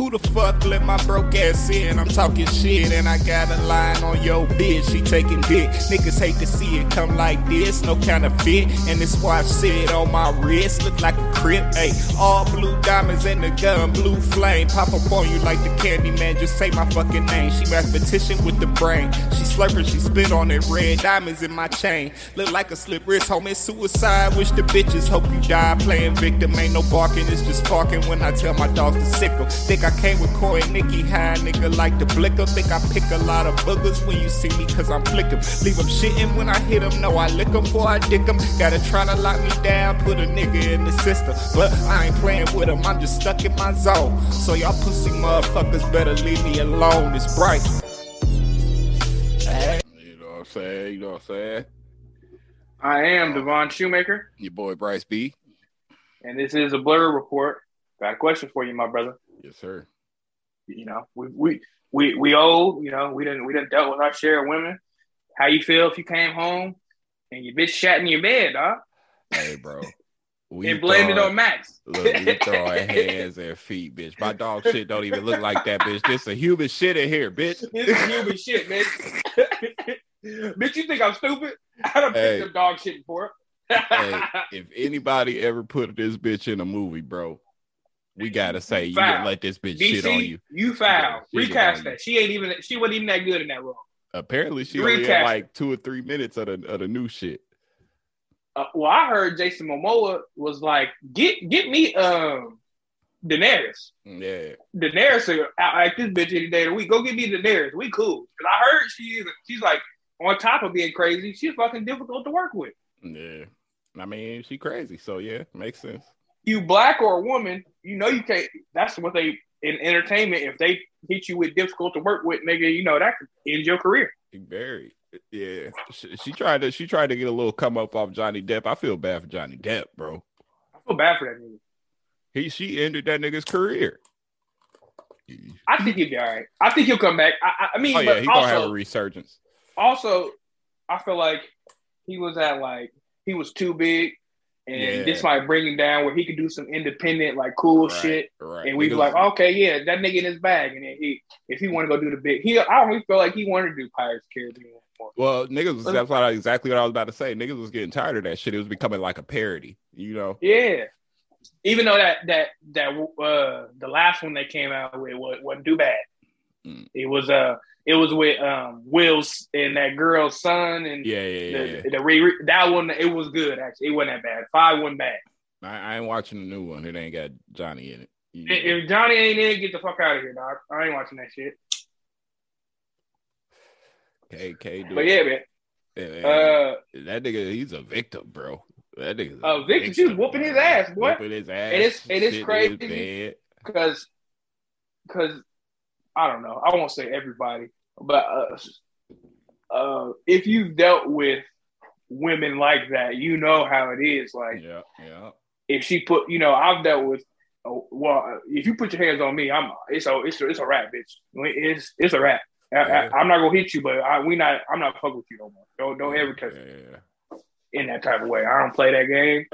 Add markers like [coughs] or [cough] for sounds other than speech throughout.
Who the fuck let my broke ass in? I'm talking shit and I got a line on your bitch. She taking dick. Niggas hate to see it come like this. No kind of fit. And this watch sit on my wrist. Look like a crib. Hey, all blue diamonds and the gun, blue flame. Pop up on you like the candy man. Just say my fucking name. She mathematician with the brain. She slurping, she spit on it. Red diamonds in my chain. Look like a slip wrist. Homie, suicide. Wish the bitches hope you die playing victim. Ain't no barking, it's just barking when I tell my dogs to sick. Think I came with Corey Nicky high, nigga like the blicker. Think I pick a lot of boogers when you see me, cause I'm flickin'. Leave them shitting when I hit them. No, I lick them before I dick them. Gotta try to lock me down, put a nigga in the system. But I ain't playing with them, I'm just stuck in my zone. So y'all pussy motherfuckers better leave me alone. It's bright. You know what I'm saying? You know what I'm saying? I am Devon Shoemaker, Your boy Bryce B. and this is a Blur Report. Got a question for you, my brother. Yes, sir. You know, we we we we old. You know, we didn't we didn't dealt with our share of women. How you feel if you came home and your bitch shat in your bed, huh? Hey, bro. [laughs] We and blamed it on Max? Look, we throwing [laughs] hands and feet, bitch. My dog shit don't even look like that, bitch. This a human shit in here, bitch. This is human shit, man. [laughs] bitch, you think I'm stupid? I don't Hey. pick up dog shit before. Hey, if anybody ever put this bitch in a movie, bro, we gotta say you Foul. didn't let this bitch shit on you. you foul. Yeah, Recast you. that. She ain't even. She wasn't even that good in that role. Apparently, she only had like two or three minutes of the of the new shit. Uh, well, I heard Jason Momoa was like, "Get get me um Daenerys. Yeah, Daenerys will out like this bitch any day of the week. Go get me Daenerys. We cool." Because I heard she is. She's like on top of being crazy. She's fucking difficult to work with. yeah. I mean, she crazy, so yeah, makes sense. You black or a woman, you know you can't. That's what they in entertainment. If they hit you with difficult to work with, nigga, you know that could end your career. Very, yeah. She, she tried to she tried to get a little come up off Johnny Depp. I feel bad for Johnny Depp, bro. I feel bad for that nigga. He she ended that nigga's career. I think he'll be all right. I think he'll come back. I, I- mean, Oh yeah, but he gonna have a resurgence. also, I feel like he was at like he was too big, and Yeah. this might bring him down where he could do some independent, like cool Right, shit, right. and we'd be Niggas- like, okay, yeah, that nigga in his bag, and then he, if he want to go do the big, he, I don't even feel like he wanted to do Pirates of Caribbean. Well, niggas, was- that's what I, exactly what I was about to say. Niggas was getting tired of that shit. It was becoming like a parody, you know. Yeah, even though that that that uh the last one they came out with wa- wasn't too bad. Mm. It was uh it was with um Will's and that girl's son and Yeah, yeah, yeah. yeah. the, the re, that one it was good actually. It wasn't that bad. Five wasn't bad. I, I ain't watching the new one. It ain't got Johnny in it. Know. If Johnny ain't in, it, get the fuck out of here, dog. I ain't watching that shit. KK, dude. But yeah, man. Yeah, Uh, that nigga, he's a victim, bro. That nigga. Uh, Victor, she was whooping his ass, boy. Whooping his ass. And it's- and it's crazy. because because I don't know. I won't say everybody, but uh, uh, if you've dealt with women like that, you know how it is. Like Yeah, yeah. if she put, you know, I've dealt with. Oh, well, if you put your hands on me, I'm it's a it's a, it's a wrap, bitch. It's it's a wrap. I, Yeah. am not gonna hit you, but I, we not. I'm not fucking with you no more. Don't don't ever touch me Yeah. in that type of way. I don't play that game.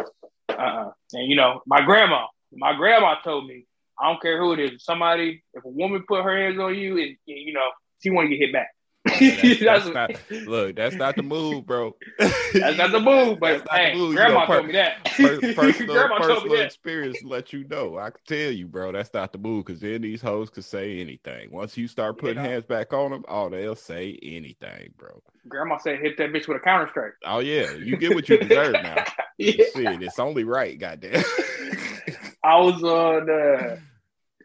Uh-uh. And you know, my grandma, my grandma told me, I don't care who it is. If somebody, if a woman put her hands on you, and you know, she want to get hit back. [laughs] That's, that's, not, look, that's not the move, bro. [laughs] [laughs] that's not the move, but not the hey, move. You grandma know, per- told me that. Per- personal, grandma told me personal that. experience let you know. I can tell you, bro, that's not the move because then these hoes could say anything. Once you start putting Yeah. hands back on them, oh, they'll say anything, bro. Grandma said, hit that bitch with a counter strike. Oh yeah, you get what you deserve now. Yeah. Shit, it's only right, goddamn. I was on uh,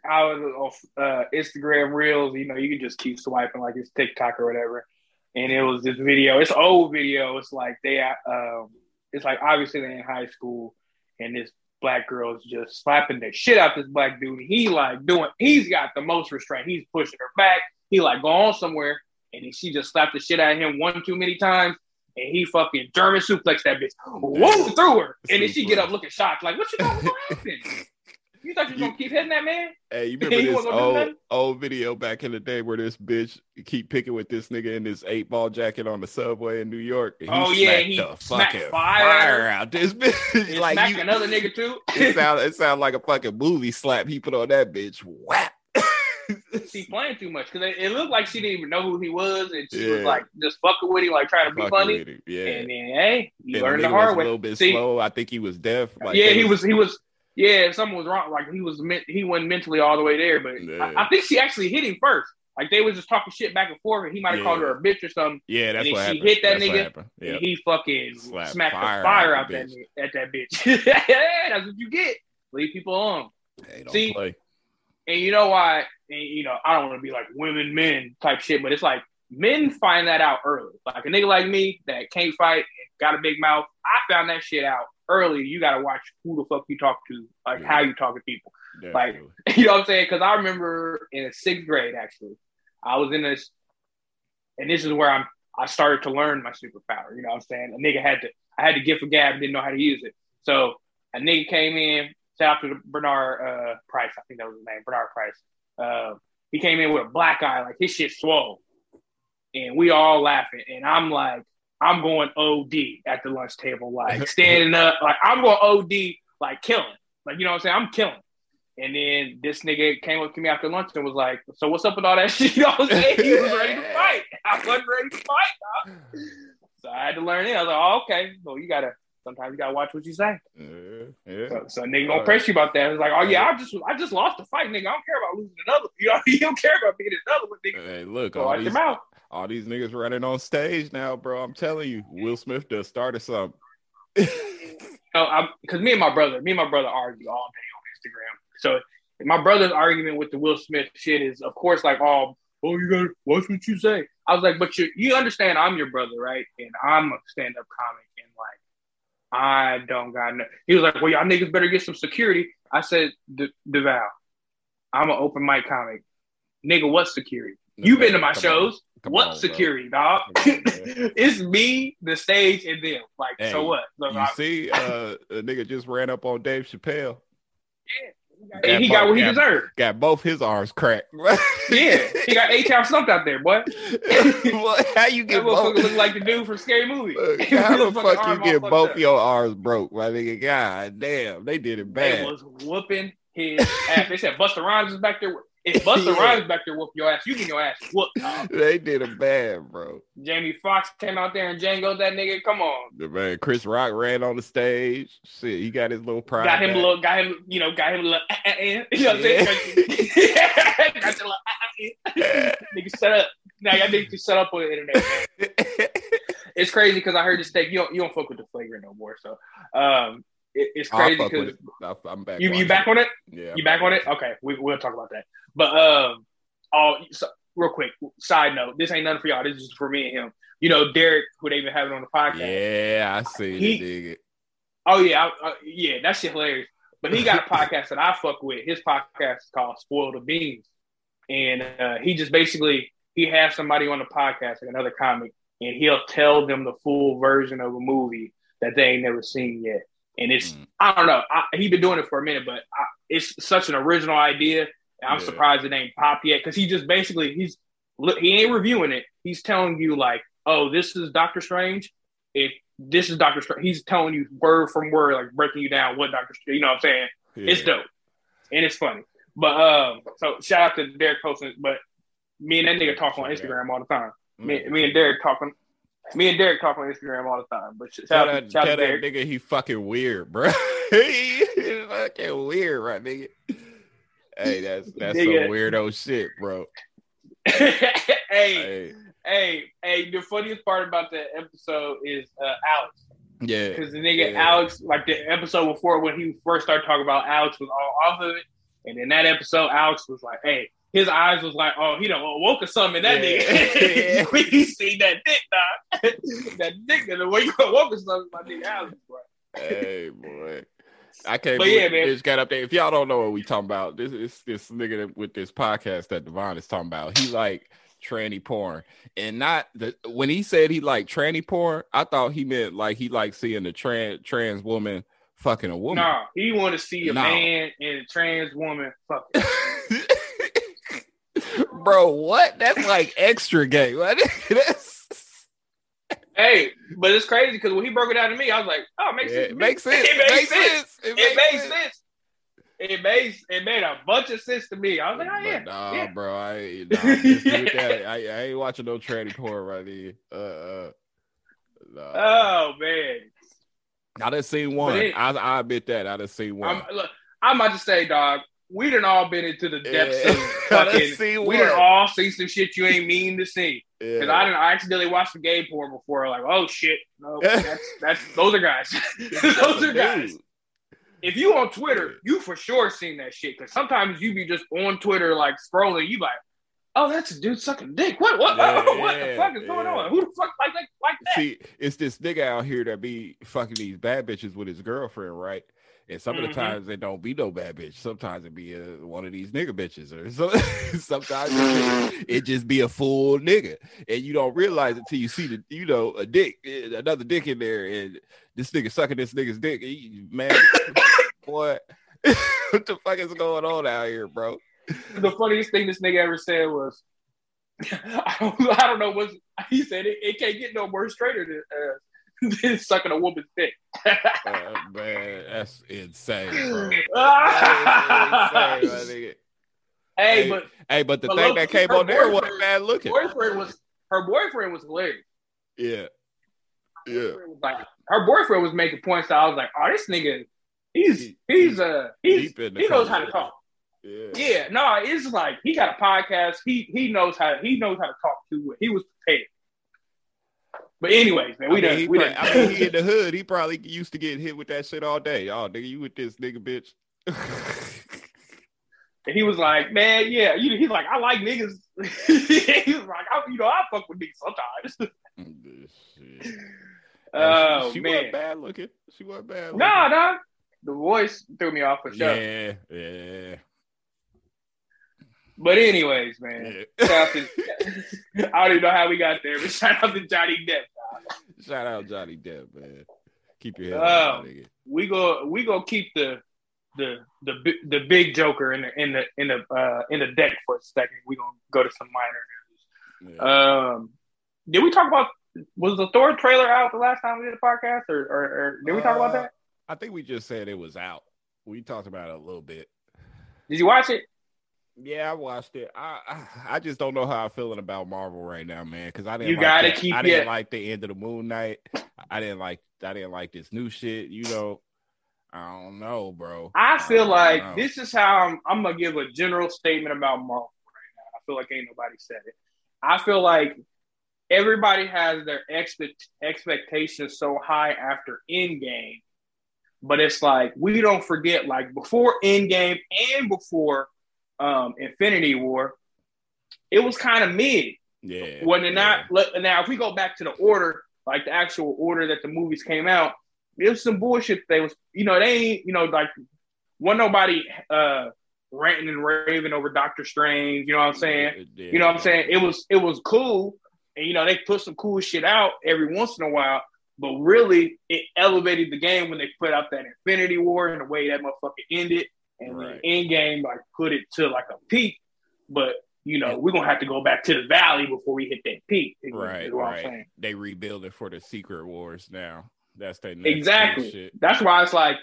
I was uh, Instagram Reels. You know, you can just keep swiping like it's TikTok or whatever. And it was this video. It's old video. It's like they, um, it's like obviously they in high school, and this black girl is just slapping the shit out this black dude. He like doing. He's got the most restraint. He's pushing her back. He like go on somewhere, and she just slapped the shit out of him one too many times. And he fucking German suplex that bitch, whoa, through her, and then she get up looking shocked, like, "What you gonna happen? [laughs] You thought you was gonna keep hitting that man?" Hey, you [laughs] remember He this wasn't gonna do old old video back in the day where this bitch keep picking with this nigga in this eight ball jacket on the subway in New York? And he Oh, yeah, he the smacked fucking fire. fire out this [laughs] bitch. Like you, another nigga too. [laughs] it sound it sound like a fucking movie slap he put on that bitch. Whap. she playing too much because it, it, looked like she didn't even know who he was, and she Yeah. was like just fucking with him, like trying to be funny. Yeah. And then hey, you And learned the hard was way. A little bit See, slow. I think he was deaf. Like, yeah, he was. He was. Yeah, if something was wrong. Like he was. He wasn't mentally all the way there, but Yeah. I, I think she actually hit him first. Like they was just talking shit back and forth, and he might have called her a bitch or something. Yeah, that's and what she happened. hit that That's nigga, happened. and he fucking Slapped smacked fire the fire out out that at that bitch. yeah, [laughs] that's what you get. Leave people alone. Hey, See, play. And you know why? And you know, I don't want to be like women, men type shit, but it's like men find that out early. Like a nigga like me that can't fight got a big mouth, I found that shit out early. You got to watch who the fuck you talk to, like Yeah. how you talk to people. like- [laughs] You know what I'm saying? Because I remember in sixth grade, actually, I was in this, and this is where I'm. I started to learn my superpower. You know what I'm saying? A nigga had to. I had to gift for gab, didn't know how to use it. So a nigga came in. Shout out to Bernard uh, Price. I think that was his name, Bernard Price. Uh, he came in with a black eye, like his shit swole, and we all laughing. And I'm like, I'm going OD at the lunch table, like [laughs] standing up, like I'm going OD, like killing, like you know what I'm saying? I'm killing. And then this nigga came up to me after lunch and was like, "So what's up with all that [laughs] shit?" [laughs] You know what I'm saying? He was ready to fight. I wasn't ready to fight, dog. So I had to learn it. I was like, "Oh, okay. Well, you gotta. Sometimes you gotta watch what you say." Yeah, yeah. So, so nigga gonna press you about that. It's like, "Oh yeah, I just I just lost the fight, nigga. I don't care about losing another. You know, you don't care about being another one, nigga. Hey, look, So all watch your these, mouth." All these niggas running on stage now, bro. I'm telling you, Will Smith just started something. No, [laughs] oh, I'm because me and my brother, me and my brother argue all day on Instagram. So my brother's argument with the Will Smith shit is, of course, like, oh, oh, you gotta watch what you say. I was like, but you you understand I'm your brother, right? And I'm a stand up comic, and like, I don't got no. He was like, well, y'all niggas better get some security. I said, "D- Deval, I'm an open mic comic, nigga. What security? You've been to my shows. on. Come what on, bro. security, dog? On, [laughs] it's me, the stage, and them. Like, Hey, so what? So You I- see, uh, a nigga just ran up on Dave Chappelle. and he got what he deserved. Got both his arms cracked. [laughs] Yeah, he got eight times stumped out there, boy. [laughs] What? How you get motherfucker both? look like the dude from Scary Movie. Look, how the fuck you get both up. your arms broke, my nigga? God damn, they did it They bad. was whooping his ass. They said Busta Rhymes is back there. If Busta [laughs] Yeah. Rhymes back there whoop your ass, you get your ass whooped. dog. [laughs] They did it bad, bro. Jamie Foxx came out there and Django that nigga. Come on, The man, Chris Rock ran on the stage. Shit, he got his little pride. got him a little, got him, you know, got him a little. Uh, uh, uh, you know what I'm saying? got your little. [laughs] Nigga, shut up. Now y'all niggas just shut up on the internet. It's crazy because I heard this take. You don't, you don't fuck with the flagrant no more. So, um, it, it's crazy because I'm back. you you back on it. Yeah, You back on it? Okay, we, we'll talk about that. But um, all so, real quick, side note: this ain't nothing for y'all. This is for me and him. You know, Derek, who they even having on the podcast. Yeah, I see He- dig it. Oh yeah, I, uh, yeah, that shit hilarious. But he got a podcast that I fuck with. His podcast is called Spoil the Beans, and uh, he just basically he has somebody on the podcast, like another comic, and he'll tell them the full version of a movie that they ain't never seen yet. And it's Mm. I don't know. I, he been doing it for a minute, but I, it's such an original idea. And I'm Yeah. surprised it ain't pop yet because he just basically he's look he ain't reviewing it. He's telling you like, oh, this is Doctor Strange. If this is Doctor Strange, he's telling you word from word, like breaking you down what Doctor. You know what I'm saying? It's dope and it's funny. But um, so shout out to Derek posting. But me and that nigga talk on Instagram all the time. Me, Mm. me and Derek talking. Me and Derek talk on Instagram all the time. But sh- Tell shout out shout tell that nigga he fucking weird, bro. [laughs] he fucking weird, right, nigga? Hey, that's that's Nigga. some weirdo shit, bro. [laughs] hey, Hey, hey, hey! The funniest part about that episode is uh, Alex, yeah, because the nigga Yeah. Alex, like the episode before when he first started talking about Alex was all off of it, and in that episode, Alex was like, "Hey." His eyes was like, oh, he done woke or something that Yeah. nigga. [laughs] [laughs] he seen that dick, dog. [laughs] that dick, and the way you woke or something, my nigga Alex, bro. hey, boy. I can't But believe yeah, man. this got up there. If y'all don't know what we talking about, this is this nigga that- with this podcast that Devon is talking about. He like tranny porn, and not the when he said he like tranny porn, I thought he meant like he like seeing a trans trans woman fucking a woman. Nah, he want to see a No. man and a trans woman. Fuck. Bro, what? That's like extra gay. [laughs] Hey, but it's crazy because when he broke it down to me, I was like, oh, it makes Yeah, sense. [laughs] it makes sense. It makes sense. It It makes sense. it made it made a bunch of sense to me. I was like, oh yeah, nah, yeah. bro, I, [laughs] ain't- nah, I'm just with that. I, I ain't watching no tranny porn right here. Uh, uh, nah. Oh man, I done seen one. it- I, I admit that I done seen one. I'm look. I'm about to say, dog. We done all been into the depths Yeah. of [laughs] fucking. seen we one. done all seen some shit you ain't mean to see. yeah. Because I didn't. I accidentally watched the gay porn before. Like, oh shit, no, [laughs] that's that's those are guys. [laughs] those are guys. If you on Twitter, you for sure seen that shit. Because sometimes you be just on Twitter like scrolling. You like, oh, that's a dude sucking dick. What? What? Yeah, what the fuck is going on? Who the fuck like like like that? See, it's this nigga out here that be fucking these bad bitches with his girlfriend, right? And some of Mhm. the times it don't be no bad bitch. Sometimes it be a, one of these nigga bitches, or so, [laughs] sometimes it, it just be a full nigga, and you don't realize it till you see the you know a dick, eh, another dick in there, and this nigga sucking this nigga's dick. He- Man, [coughs] boy, [laughs] what the fuck is going on out here, bro? the funniest thing this nigga ever said was, [laughs] I don't, I don't know what he said. It, it can't get no more straighter than, uh, than [laughs] sucking a woman's dick. Uh, man, that's insane, bro. [laughs] That insane, hey, Hey, but Hey, but the But thing look, that came on there wasn't bad looking. boyfriend was her boyfriend was hilarious. Yeah. Yeah. Boyfriend Like her boyfriend was making points. That I was like, oh, this nigga, he's he's uh he's Deep in the he knows how to talk. Yeah. Yeah, no, it's like he got a podcast. He he knows how he knows how to talk to it. He was prepared. But anyways, man, we I mean, done we prob- done. I mean, he in [laughs] the hood. He probably used to get hit with that shit all day. Oh, nigga, you with this nigga, bitch. [laughs] And he was like, man, yeah. You, he's like, I like niggas. [laughs] he was like, I, you know, I fuck with niggas sometimes. Mm, oh she, she man, wasn't bad looking. She wasn't bad. Looking. nah, nah. The voice threw me off for sure. Yeah, yeah, But anyways, man, yeah. to, [laughs] I don't even know how we got there, but shout out to Johnny Depp. Shout out Johnny Depp, man. Keep your head Oh. up, my nigga. We go, we go keep the the the the big Joker in the in the in the uh, in the deck for a second. We gonna go to some minor news. Yeah. Um, did we talk about was the Thor trailer out the last time we did a podcast, or or, or did we talk about Uh, that? I think we just said it was out. We talked about it a little bit. Did you watch it? Yeah, I watched it. I I, I just don't know how I'm feeling about Marvel right now, man. Because I didn't. You like gotta that- keep I didn't like the end of the Moon Knight. I didn't like. I didn't like this new shit. You know. I don't know, bro. I feel don't like know. this is how I'm, I'm gonna give a general statement about Marvel right now. I feel like ain't nobody said it. I feel like everybody has their expect expectations so high after Endgame, but it's like we don't forget like before Endgame and before um, Infinity War, it was kind of mid. Yeah. When they're yeah. not now, if we go back to the order, like the actual order that the movies came out, it was some bullshit. They was, you know, they ain't, you know, like one nobody uh ranting and raving over Doctor Strange. You know what I'm saying? Yeah, You know what I'm saying? It was it was cool, and you know they put some cool shit out every once in a while. But really, it elevated the game when they put out that Infinity War and the way that motherfucker ended, and Right. the end game like put it to like a peak. But you know, we're gonna have to go back to the valley before we hit that peak. is- Right, is right. They rebuild it for the Secret Wars now. That's their Exactly. That's why it's like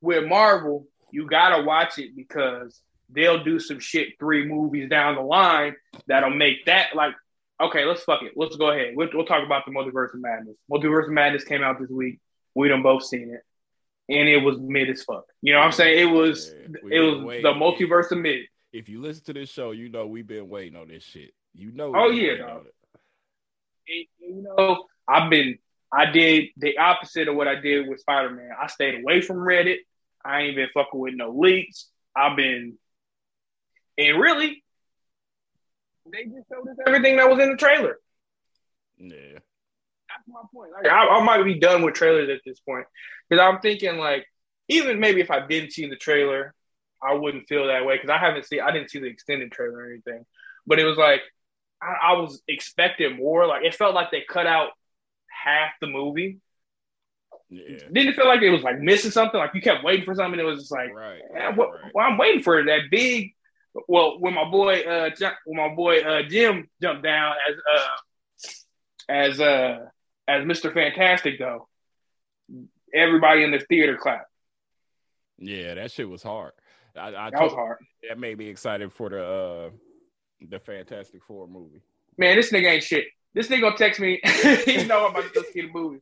with Marvel, you gotta watch it because they'll do some shit three movies down the line that'll make that like okay, let's fuck it. Let's go ahead. We'll, we'll talk about the Multiverse of Madness. Multiverse of Madness came out this week. We done both seen it, and it was mid as fuck. You know what I'm saying? It was Yeah, it was waiting. the multiverse of mid. If you listen to this show, you know we've been waiting on this shit. You know. Oh, yeah, dog. it. You know, I've been I did the opposite of what I did with Spider Man. I stayed away from Reddit. I ain't been fucking with no leaks. I've been, and really, they just showed us everything that was in the trailer. Yeah. My point. Like, I, I might be done with trailers at this point because I'm thinking like, even maybe if I didn't see the trailer, I wouldn't feel that way because I haven't seen, I didn't see the extended trailer or anything. But it was like I, I was expecting more. Like it felt like they cut out half the movie. Yeah. Didn't it feel like it was like missing something? Like you kept waiting for something. It was just like, Right. eh, what, right. well, I'm waiting for that big. Well, when my boy, uh, when my boy uh, Jim jumped down as uh, as uh, as Mr. Fantastic, though, everybody in the theater clapped. Yeah, that shit was hard. I, I That told- was hard. that made me excited for the uh the Fantastic Four movie. Man, this nigga ain't shit. This nigga gonna text me. [laughs] you know I'm about to go see the movie,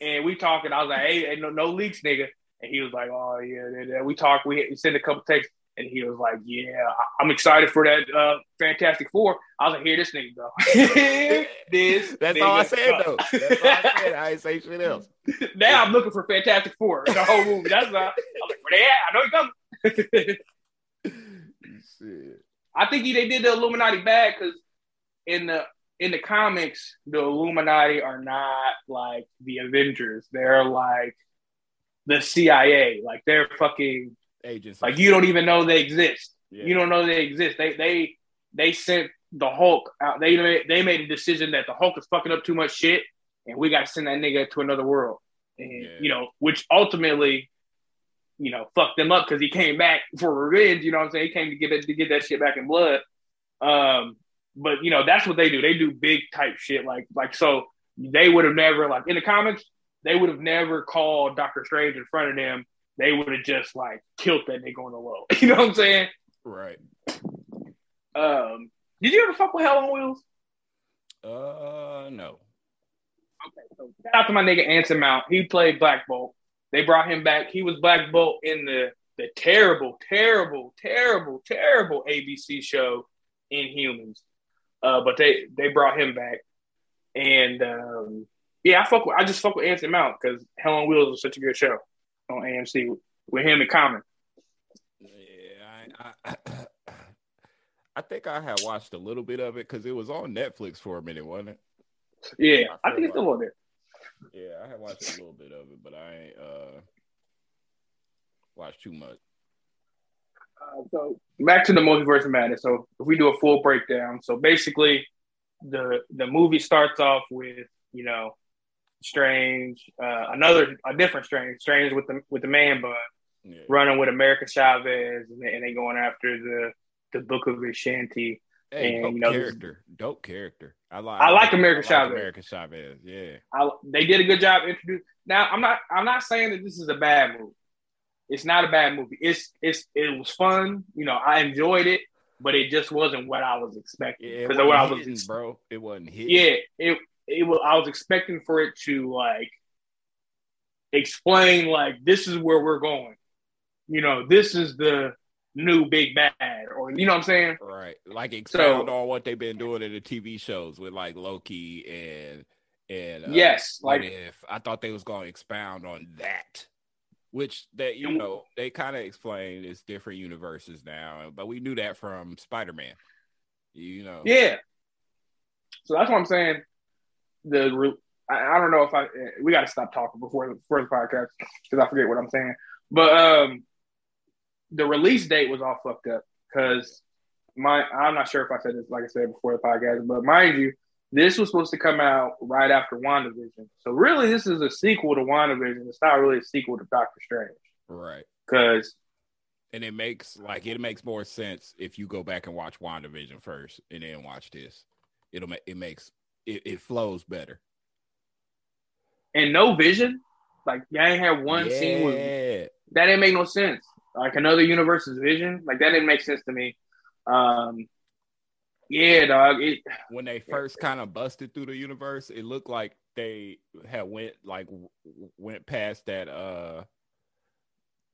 and we talking. I was like, "Hey, no, no leaks, nigga." And he was like, "Oh yeah." yeah, yeah." We talked. We we sent a couple texts, and he was like, "Yeah, I'm excited for that uh, Fantastic Four. I was like, "Here, this nigga go." [laughs] this. That's all I said go. though. That's all I said. I ain't say shit else. [laughs] now I'm looking for Fantastic Four. The whole movie. That's not. I'm like, where they at? I know he coming. [laughs] I think he, they did the Illuminati bad because in the in the comics, the Illuminati are not like the Avengers. They're like the CIA. Like they're fucking Agents. like you don't even know they exist. Yeah. You don't know they exist. They they they sent the Hulk out. They made, they made a decision that the Hulk is fucking up too much shit, and we got to send that nigga to another world. And Yeah. you know, which ultimately, you know, fucked them up because he came back for revenge. You know what I'm saying? He came to get that, to get that shit back in blood. Um, but you know, that's what they do. They do big type shit. Like like so, they would have never like in the comics. They would have never called Doctor Strange in front of them. They would have just like killed that nigga on the low. [laughs] You know what I'm saying? Right. Um, did you ever fuck with Hell on Wheels? Uh no. Okay, so shout out to my nigga Anson Mount. He played Black Bolt. They brought him back. He was Black Bolt in the the terrible, terrible, terrible, terrible ABC show Inhumans. Uh, but they they brought him back, and um, yeah, I fuck with, I just fuck with Anson Mount because Hell on Wheels was such a good show on AMC with, with him in common. Yeah, I, I [clears throat] I think I had watched a little bit of it because it was on Netflix for a minute, wasn't it? Yeah, I I think it's feel still on there. Yeah, I had watched a little bit of it, but I ain't uh watched too much. Uh, so back to the multiverse of madness. So if we do a full breakdown, so basically the the movie starts off with you know Strange, uh, another a different Strange, Strange with the with the man bun Yeah. running with America Chavez, and they, and they going after the the Book of Vishanti. Hey, And, dope you know, this- character, dope character. I like. I like America Chavez. America Chavez. Yeah. I, they did a good job introducing. Now I'm not I'm not saying that this is a bad movie. It's not a bad movie. It's it's it was fun. You know, I enjoyed it, but it just wasn't what I was expecting. Yeah, it Because what I was hitting, bro. It wasn't hitting. yeah, it it was. I was expecting for it to like explain like this is where we're going. You know, this is the new big bad, or you know what I'm saying? Right. Like expound So- on what they've been doing in the TV shows with like Loki and and uh, yes, like if I thought they was going to expound on that, which that you know they kind of explained it's different universes now, but we knew that from Spider Man. You know, yeah. So that's what I'm saying. The I, I don't know if I we got to stop talking before the before the podcast because I forget what I'm saying. But um, the release date was all fucked up because my I'm not sure if I said this like I said before the podcast, but mind you, this was supposed to come out right after WandaVision. So really, this is a sequel to WandaVision. It's not really a sequel to Doctor Strange right. because And it makes like it makes more sense if you go back and watch WandaVision first and then watch this. It'll make it makes it, it flows better. and no vision, like you ain't had one scene with that didn't make no sense. Like another universe's vision, like that didn't make sense to me. Um, yeah, dog. It, when they first kind of busted through the universe, it looked like they had went like went past that uh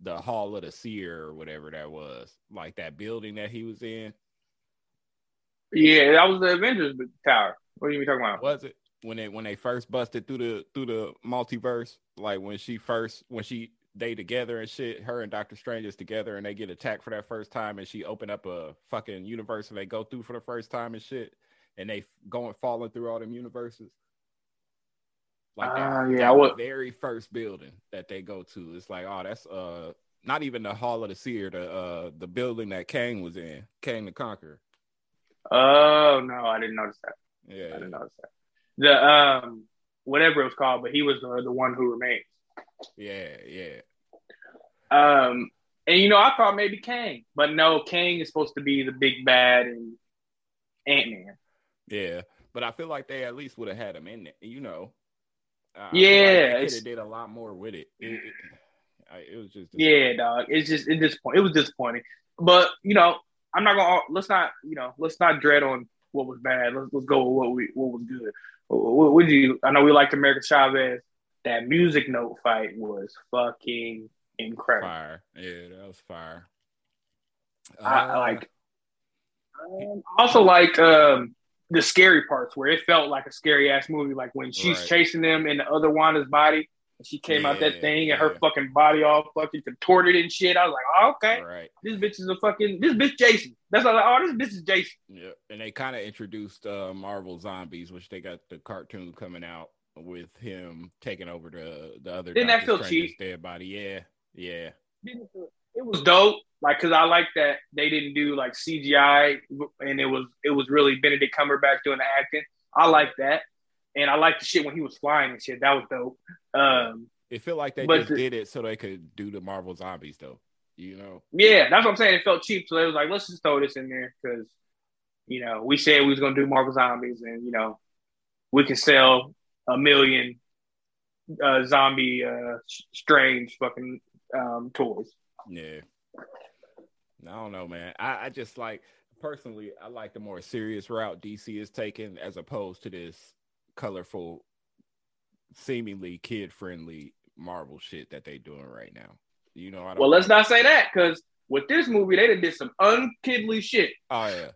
the Hall of the Seer or whatever that was, like that building that he was in. yeah, that was the Avengers Tower. What are you talking about? Was it when they when they first busted through the through the multiverse? Like when she first when she they together and shit, her and Doctor Strange is together and they get attacked for that first time and she opened up a fucking universe and they go through for the first time and shit and they going falling through all them universes. Like that, Ah, yeah, that I would- very first building that they go to. It's like, oh, that's uh not even the Hall of the Seer, the uh the building that Kang was in, Kang the Conqueror. Oh no, I didn't notice that. I Yeah, didn't notice that. The um, whatever it was called, but he was the the one who remains. yeah, yeah. Um, and you know, I thought maybe Kang, but no, Kang is supposed to be the big bad and Ant Man. Yeah, but I feel like they at least would have had him in it. You know. I- I Yeah, like they could it's- have did a lot more with it. It- it- it was just yeah, dog. It's just it disappoint. It was disappointing. But you know, I'm not gonna. Let's not. You know, let's not dread on what was bad. Let's let's go with what we what was good. What, did you? I know we liked America Chavez. That music note fight was fucking incredible. Fire. Yeah, that was fire. Uh, I, like. Um, also, like um, the scary parts where it felt like a scary ass movie, like when she's right. chasing them in the other Wanda's body. And she came yeah, out that thing and her fucking body all fucking contorted and shit. I was like, oh, okay, right. this bitch is a fucking this bitch Jason. That's all. Like, oh, this bitch is Jason. Yeah, and they kind of introduced uh, Marvel Zombies, which they got the cartoon coming out with him taking over the the other. Didn't that feel cheap? Dead body, yeah, yeah. It was dope, like because I like that they didn't do like CGI, and it was it was really Benedict Cumberbatch doing the acting. I like that and I like the shit when he was flying and shit. That was dope. Um, it felt like they just the, did it so they could do the Marvel zombies, though. You know? Yeah, that's what I'm saying. It felt cheap, so it was like, let's just throw this in there because, you know, we said we was gonna do Marvel zombies, and you know, we can sell a million uh, zombie uh, strange fucking um, toys. Yeah. I don't know, man. I, I just like personally, I like the more serious route DC is taking as opposed to this colorful, seemingly kid friendly Marvel shit that they doing right now. You know, well, let's not say that because with this movie, they did some unkidly shit. Oh yeah,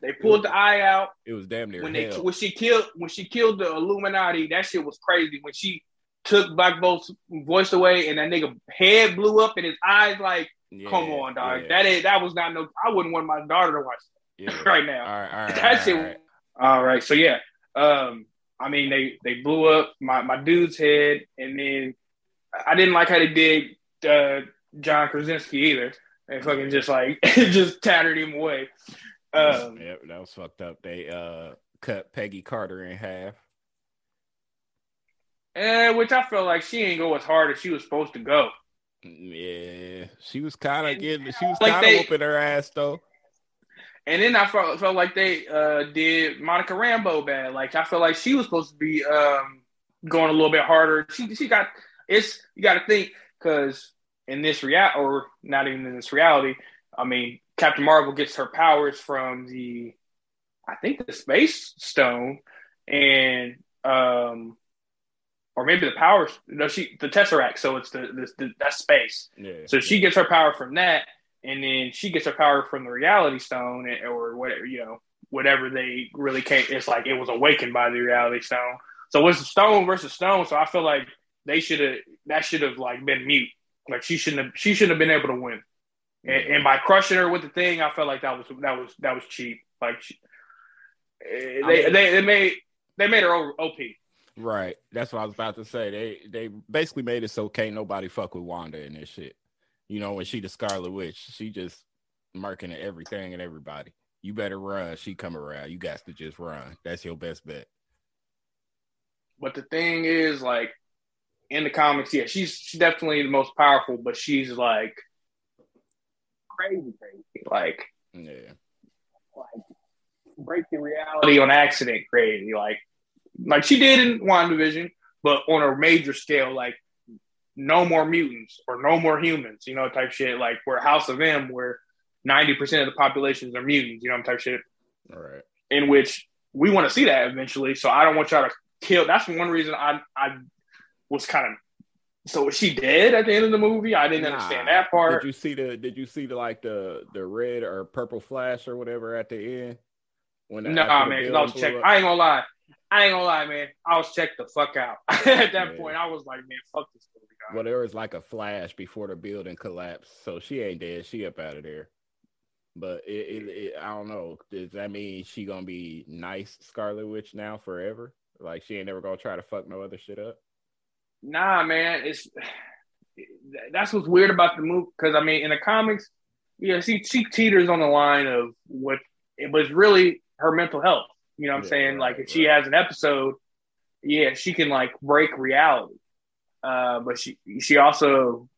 they pulled was, the eye out. It was damn near when hell. they when she killed when she killed the Illuminati. That shit was crazy. When she took Black Bolt's voice away and that nigga head blew up and his eyes like, yeah, come on, dog. Yeah. That is that was not no. I wouldn't want my daughter to watch that yeah. [laughs] right now. All right, all right, that all right, shit. All right. all right. So yeah, um, I mean, they they blew up my my dude's head, and then I didn't like how they did uh, John Krasinski either. They fucking just like [laughs] just tattered him away. Um, yep, that was fucked up. They uh, cut Peggy Carter in half. And which I felt like she ain't go as hard as she was supposed to go. Yeah, she was kind of getting, she was like kind of whooping her ass though. And then I felt felt like they uh, did Monica Rambeau bad. Like I felt like she was supposed to be um, going a little bit harder. She she got it's you got to think because in this real or not even in this reality. I mean, Captain Marvel gets her powers from the I think the Space Stone and um or maybe the powers no she the Tesseract. So it's the, the, the that space. Yeah, so she gets her power from that and then she gets her power from the reality stone or whatever you know whatever they really came it's like it was awakened by the reality stone. So it's stone versus stone. So i feel like they should have that should have like been mute. Like she shouldn't have she shouldn't have been able to win. And, and, by crushing her with the thing i felt like that was that was that was cheap. Like she, eh, they, mean, they they made they made her op right. That's what i was about to say. They they basically made it so can't nobody fuck with wanda and this shit you know, when she the Scarlet Witch, she just marking at everything and everybody. You better run. She come around. You got to just run. That's your best bet. But the thing is, like in the comics, yeah, she's she's definitely the most powerful, but she's like crazy, crazy. Like yeah, like breaking reality on accident, crazy. Like like she did in WandaVision, but on a major scale, like no more mutants or no more humans, you know, type shit. Like where House of M, where ninety percent of the populations are mutants, you know, type shit. All right. In which we want to see that eventually. So I don't want y'all to kill. That's one reason I I was kind of. So was she dead at the end of the movie? I didn't nah. understand that part. Did you see the? Did you see the like the the red or purple flash or whatever at the end? When the, nah, man, because I was checking. I ain't gonna lie. I ain't gonna lie, man. I was checked the fuck out. [laughs] at that yeah. point, I was like, man, fuck this movie. Well, there was like a flash before the building collapsed, so she ain't dead. She up out of there. But it, it, it, I don't know. Does that mean she gonna be nice Scarlet Witch now forever? Like she ain't never gonna try to fuck no other shit up? Nah, man. It's [sighs] that's what's weird about the movie. Because I mean, in the comics, yeah, she she teeters on the line of what it was really her mental health. You know what I'm saying? Right, like if right. she has an episode, yeah, she can like break reality. Uh, but she she also,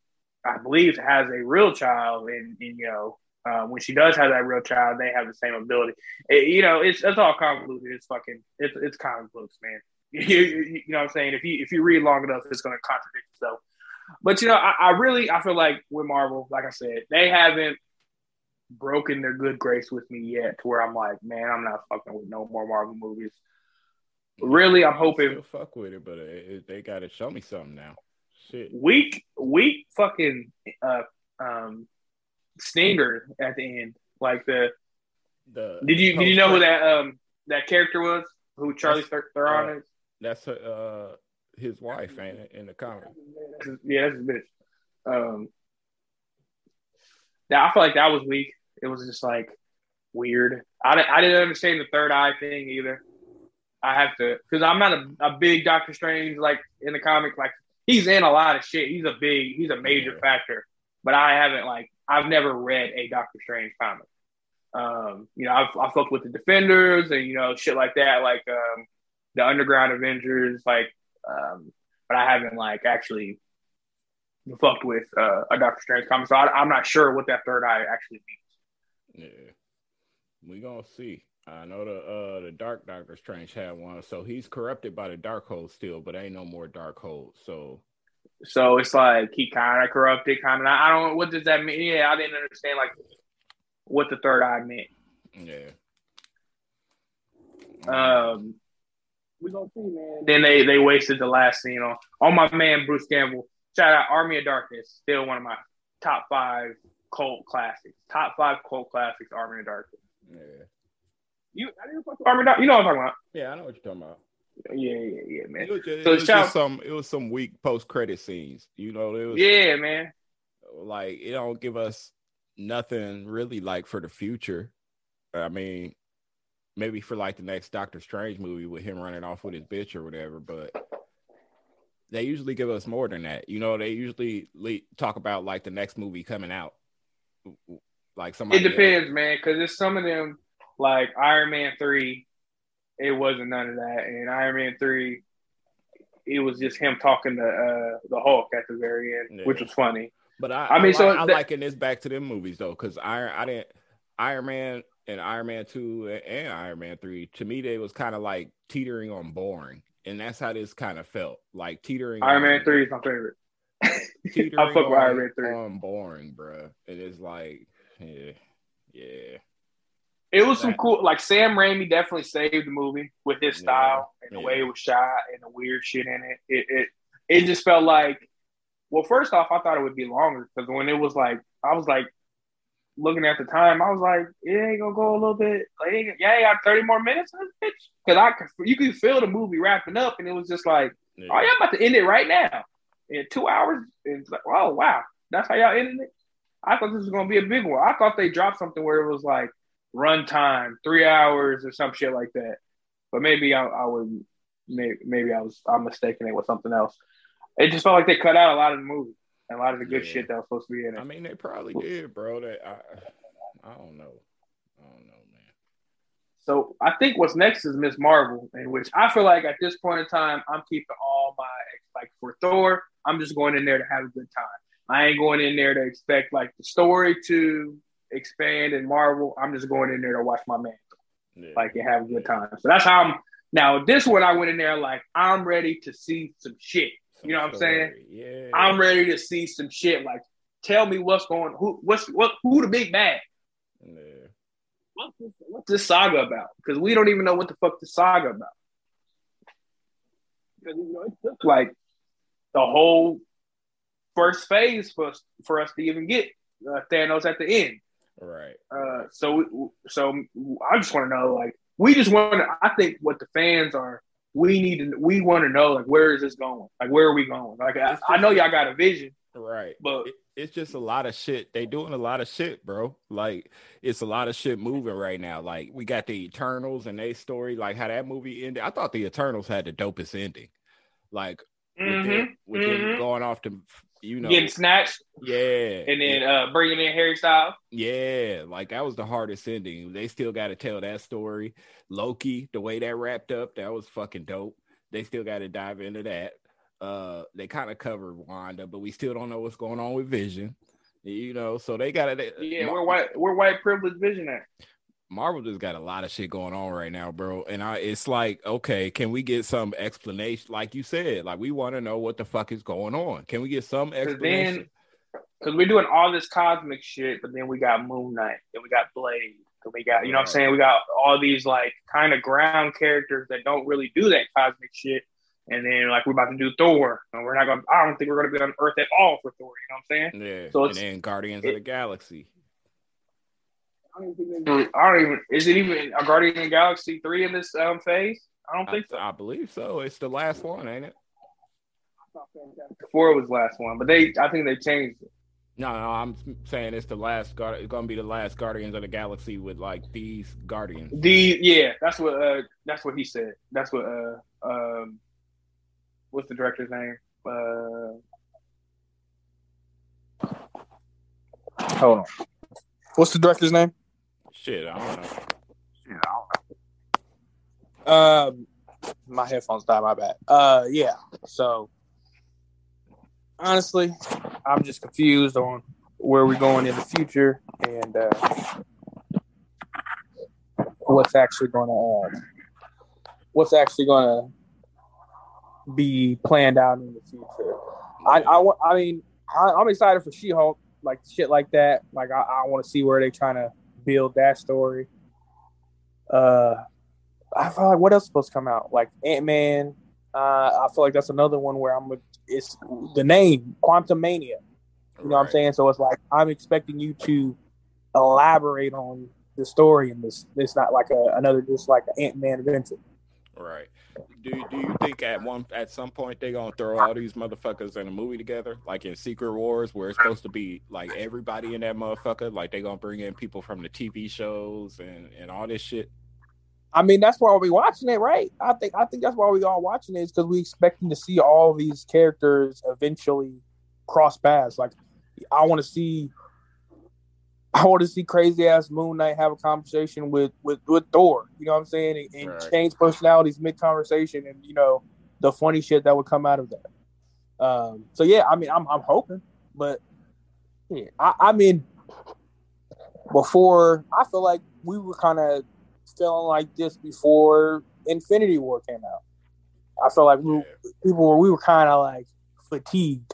I believe, has a real child, and, and you know, uh, when she does have that real child, they have the same ability. It, you know, it's it's all convoluted. It's fucking it's it's comic books, man. [laughs] you, you, know what I'm saying? If you if you read long enough, it's going to contradict itself. But you know, I, I really I feel like with Marvel, like I said, they haven't broken their good grace with me yet to where I'm like, man, I'm not fucking with no more Marvel movies. Really, I'm hoping fuck with it, but it, it- they got to show me something now. Shit. weak, weak fucking uh um stinger at the end. Like the The did you did you know who that um that character was? Who Charlie Ther- Theron is? That's uh his wife, ain't it, in the comic? Yeah, that's his bitch. Um, yeah, I feel like that was weak. It was just like weird. I, I didn't understand the third eye thing either. I have to because I'm not a, a big Doctor Strange like in the comic. Like he's in a lot of shit. He's a big, he's a major factor. But I haven't like I've never read a Doctor Strange comic. Um, you know, I've I fucked with the Defenders and you know shit like that, like um, the Underground Avengers, like. Um, but I haven't like actually fucked with uh, a Doctor Strange comic, so I, I'm not sure what that third eye actually means. Yeah, we gonna see. I know the uh the Dark Doctor Strange had one, so he's corrupted by the Dark Hold still, but ain't no more Dark Hold. So So it's like he kind of corrupted, kind of. I don't. What does that mean? Yeah, I didn't understand like what the third eye meant. yeah. Um, we gonna see, man. Then they they wasted the last scene on on my man Bruce Campbell. Shout out Army of Darkness, still one of my top five cult classics. Top five cult classics. Army of Darkness. yeah, You, I didn't fuck with Army of Darkness. You know what I'm talking about? yeah. I know what you're talking about. Yeah, yeah, yeah, man. It was just, So it was shout- just some it was some weak post credit scenes. You know, it was Yeah, man. like it don't give us nothing really like for the future. I mean, maybe for like the next Doctor Strange movie with him running off with his bitch or whatever, but they usually give us more than that. You know, they usually le- talk about like the next movie coming out. Like somebody It depends, man, because there's some of them like Iron Man three. It wasn't none of that, and Iron Man three, it was just him talking to uh, the Hulk at the very end, Yeah. which was funny. But I, I mean, I, so I, that- liken this back to them movies though, because Iron, I didn't Iron Man and Iron Man two and Iron Man three. To me, they was kind of like teetering on boring, and that's how this kind of felt like teetering. Iron on, Man three is my favorite. Teetering I fuck with on, Iron Man 3. on boring, bro. It is like, yeah, yeah, It was some cool, like Sam Raimi definitely saved the movie with his Yeah. style and the Yeah. way it was shot and the weird shit in it. It it it just felt like, well, first off, I thought it would be longer because when it was like, I was like looking at the time, I was like, it ain't gonna go a little bit. Like, yeah, I got thirty more minutes bitch because I could, you could feel the movie wrapping up, and it was just like, yeah. oh, yeah, I'm about to end it right now in two hours. And it's like, oh wow, that's how y'all ended it. I thought this was gonna be a big one. I thought they dropped something where it was like runtime, three hours or some shit like that. But maybe I, I would, maybe, maybe I was, I'm mistaken it with something else. It just felt like they cut out a lot of the movie and a lot of the good Yeah. shit that was supposed to be in it. I mean, they probably did, bro. That I, I don't know, I don't know. So I think what's next is Ms. Marvel, in which I feel like at this point in time, I'm keeping all my like for Thor. I'm just going in there to have a good time. I ain't going in there to expect like the story to expand and Marvel. I'm just going in there to watch my man Yeah. like and have a good time. So that's how I'm. Now this one I went in there like I'm ready to see some shit. Some you know what I'm saying? Yeah, I'm ready to see some shit. Like tell me what's going. Who what's what? Who the big bad? Yeah. What's this, what's this saga about? Because we don't even know what the fuck the saga about. Because you know, it took like the whole first phase for us, for us to even get uh, Thanos at the end. Right. Uh, so, so I just want to know, like, we just want to. I think what the fans are, we need to, we want to know, like, where is this going? Like, where are we going? Like, I, I know y'all got a vision, Right. but It- it's just a lot of shit. They doing a lot of shit, bro. Like it's a lot of shit moving right now. Like we got the Eternals and they story, like how that movie ended. I thought the Eternals had the dopest ending. Like with, mhm, them, with them mhm. going off to you know getting snatched yeah and then uh, bringing in Harry Styles. yeah like that was the hardest ending they still got to tell that story loki the way that wrapped up that was fucking dope they still got to dive into that uh they kind of covered wanda but we still don't know what's going on with vision you know so they got to Yeah, we're white. We're white privileged visionary. Marvel just got a lot of shit going on right now, bro. And I it's like, okay, can we get some explanation? Like you said, like we want to know what the fuck is going on. Can we get some explanation? Because we're doing all this cosmic shit, but then we got Moon Knight, then we got Blade, then we got, you know what I'm saying? We got all these like kind of ground characters that don't really do that cosmic shit. And then like we're about to do Thor, and we're not gonna. I don't think we're gonna be on Earth at all for Thor. You know what I'm saying? Yeah. So and then Guardians it, of the Galaxy. I don't even. I don't even. Is it even a Guardian of the Galaxy three in this um, phase? I don't think I, so. I believe so. It's the last one, ain't it? Four was last one, but they. I think they changed it. No, no, I'm saying it's the last. It's gonna be the last Guardians of the Galaxy with like these Guardians. The yeah, that's what. Uh, that's what he said. That's what. Uh, um, what's the director's name? Uh, hold on. What's the director's name? Shit, I don't know. Shit, I don't know. Um, my headphones died. My bad. Uh, yeah. So honestly, I'm just confused on where we're going in the future and uh, what's actually going to uh, what's actually going to be planned out in the future. I I, I mean I, I'm excited for She-Hulk, like shit like that. Like I, I want to see where they're trying to build that story. Uh, I feel like what else is supposed to come out? Like Ant Man. Uh, I feel like that's another one where I'm. It's the name Quantumania. You know right. what I'm saying? So it's like I'm expecting you to elaborate on the story in this. It's not like a, another just like an Ant Man adventure. Right. Do Do you think at one at some point they're gonna throw all these motherfuckers in a movie together, like in Secret Wars, where it's supposed to be like everybody in that motherfucker? Like they gonna bring in people from the TV shows and and all this shit. I mean, that's why we're watching it, right? I think I think that's why we all watching it is because we expecting to see all these characters eventually cross paths. Like, I want to see I want to see crazy ass Moon Knight have a conversation with with with Thor. You know what I'm saying? And, and right. change personalities mid conversation, and you know the funny shit that would come out of that. Um, so yeah, I mean, I'm I'm hoping, but yeah, I, I mean, before I feel like we were kind of feeling like this before Infinity War came out. I felt like we, people were we were kind of like fatigued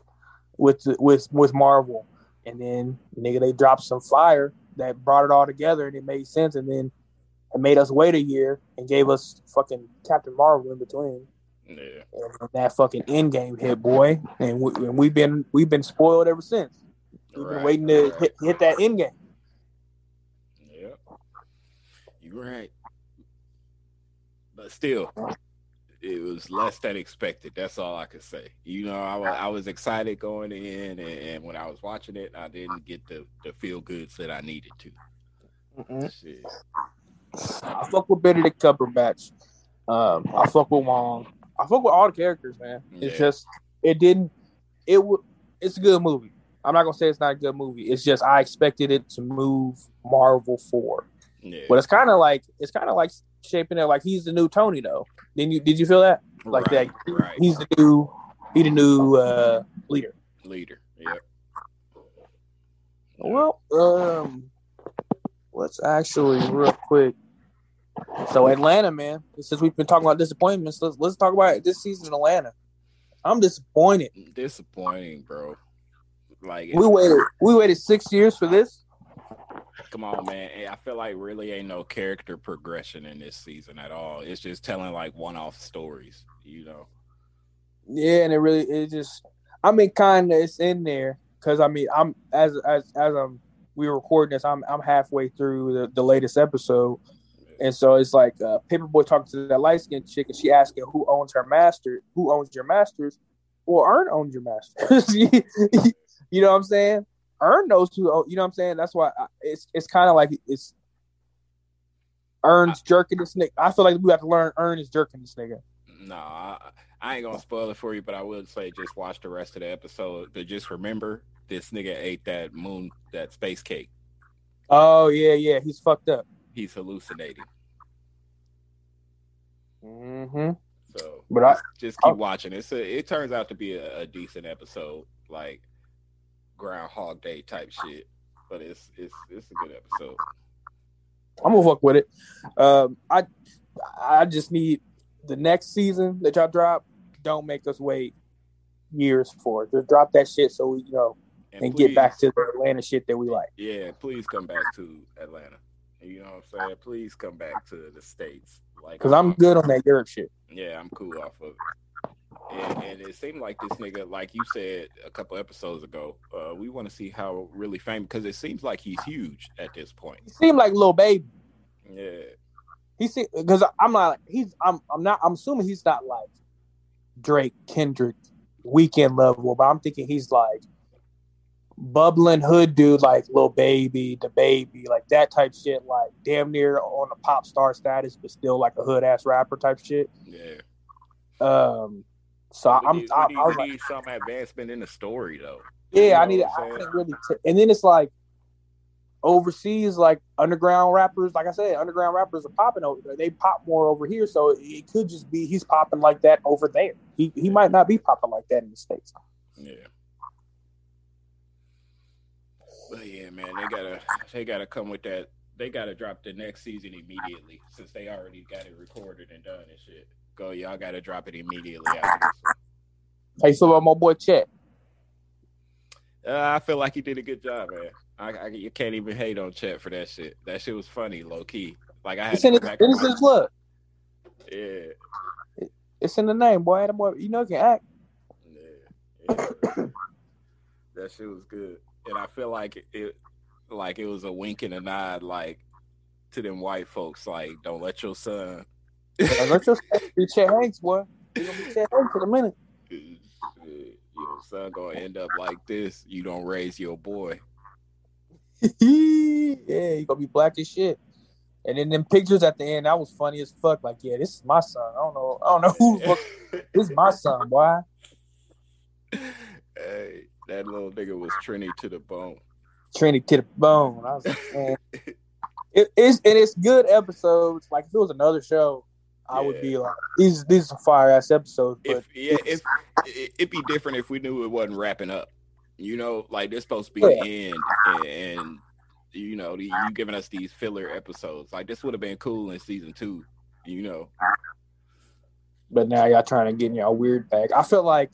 with with with Marvel and then nigga, they dropped some fire that brought it all together and it made sense. And then it made us wait a year and gave us fucking Captain Marvel in between. Yeah. And that fucking end game hit, boy, and, we, have been we've been spoiled ever since. We've right. been waiting to right. hit, hit that end game. Yep, you're right. But still, it was less than expected. That's all I could say. You know, I was I was excited going in, and, and when I was watching it, I didn't get the the feel goods that I needed to. I fuck with Benedict Cumberbatch. Um, I fuck with Wong. I fuck with all the characters, man. It's yeah. just it didn't. It would. It's a good movie. I'm not gonna say it's not a good movie. It's just I expected it to move Marvel forward. Yeah. But it's kind of like it's kind of like shaping it like he's the new Tony though. Then you did you feel that like right, that? Right. He's the new he the new uh, leader. Leader. Yep. Well, um, let's actually real quick. So Atlanta, man. Since we've been talking about disappointments, let's let's talk about it. this season in Atlanta. I'm disappointed. Disappointing, bro. Like we waited we waited six years for this. Come on, man. I feel like really ain't no character progression in this season at all. It's just telling like one-off stories, you know. Yeah, and it really it just I mean kind of it's in there cuz I mean I'm as as as I'm we were recording this I'm I'm halfway through the, the latest episode. And so it's like uh, Paper Boi talking to that light skinned chick, and she asking who owns her master, who owns your masters. Well, Earn owns your masters. [laughs] you know what I'm saying? Earn those two. Oh, you know what I'm saying? That's why it's it's kind of like it's earns jerking this nigga. I feel like we have to learn earn is jerking this nigga. No, I, I, ain't gonna spoil it for you, but I will say just watch the rest of the episode. But just remember, this nigga ate that moon, that space cake. Oh yeah, yeah, he's fucked up. He's hallucinating. Mm-hmm. So, but I just keep I, watching. It's a, it turns out to be a, a decent episode. Like Groundhog Day type shit. But it's it's it's a good episode. I'm gonna fuck with it. Um, I I just need the next season that y'all drop. Don't make us wait years for it. Just drop that shit so we you know and, get back to the Atlanta shit that we like. Yeah, please come back to Atlanta. You know what I'm saying? Please come back to the states. Like, because I'm good on that Europe shit. Yeah, I'm cool off of it. And, and, it seemed like this nigga, like you said a couple episodes ago, uh, we want to see how really famous because it seems like he's huge at this point. He seemed like little baby. Yeah. He see because I'm not he's I'm I'm not I'm assuming he's not like Drake, Kendrick, Weeknd level, but I'm thinking he's like bubbling hood dude like little Baby, DaBaby, like that type shit, like damn near on a pop star status, but still like a hood ass rapper type shit. Yeah. Um. So we I'm. Need, I, need, I was need some advancement in the story though. Yeah, you know I need. I can't really. T- and then it's like overseas, like underground rappers. Like I said, underground rappers are popping over there. They pop more over here, so it could just be he's popping like that over there. He he might not be popping like that in the states. Yeah. But yeah, man, they gotta they gotta come with that. They gotta drop the next season immediately since they already got it recorded and done and shit. Go, y'all gotta drop it immediately. Hey, so about my boy Chet. Uh, I feel like he did a good job, man. I, I, you can't even hate on Chet for that shit. That shit was funny, low key. Like I had it's in, his, it's his blood. Yeah, it's in the name, boy. That boy, you know, can act. Yeah, yeah. [coughs] that shit was good and I feel like it, like it was a wink and a nod, like to them white folks, like don't let your son. Let your [laughs] be Chet Hanks, boy. You gonna be Chet Hanks in a minute. Your son gonna end up like this. You don't raise your boy. [laughs] yeah, he gonna be black as shit. And then them pictures at the end, that was funny as fuck. Like, yeah, this is my son. I don't know. I don't know who. [laughs] this is my son, boy. Hey, that little nigga was Trini to the bone. Trini to the bone. I was like, man. it, it's and it's good episodes. Like if it was another show, I yeah. would be like, these these are fire ass episodes. But if yeah, if it'd be different if we knew it wasn't wrapping up. You know, like this supposed to be yeah. the end, and, and you know, the, you giving us these filler episodes. Like this would have been cool in season two. You know. But now y'all trying to get in y'all weird bag. I feel like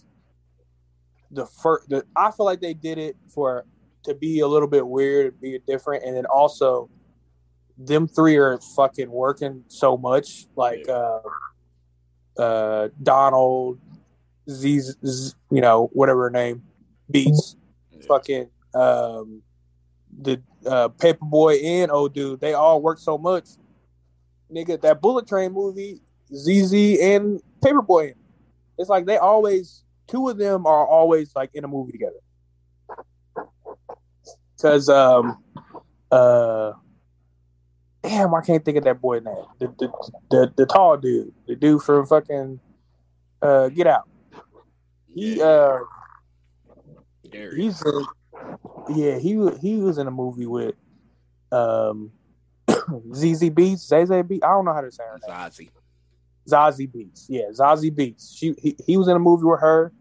the first the, I feel like they did it for to be a little bit weird, be different, and then also them three are fucking working so much. Like uh, uh, Donald, Z, Z, you know, whatever her name, Beetz, yeah. fucking um, the uh, Paper Boi and oh dude, they all work so much. Nigga, that Bullet Train movie, Zazie and Paper Boi. It's like they always two of them are always like in a movie together. Cause um uh damn, I can't think of that boy name. The the the, the tall dude, the dude from fucking uh Get Out. He uh he's a, yeah he he was in a movie with um Zazie Beetz, Zazie Beetz. I don't know how to say her name. Zazie. Zazie Beetz. Yeah, Zazie Beetz. She he, he was in a movie with her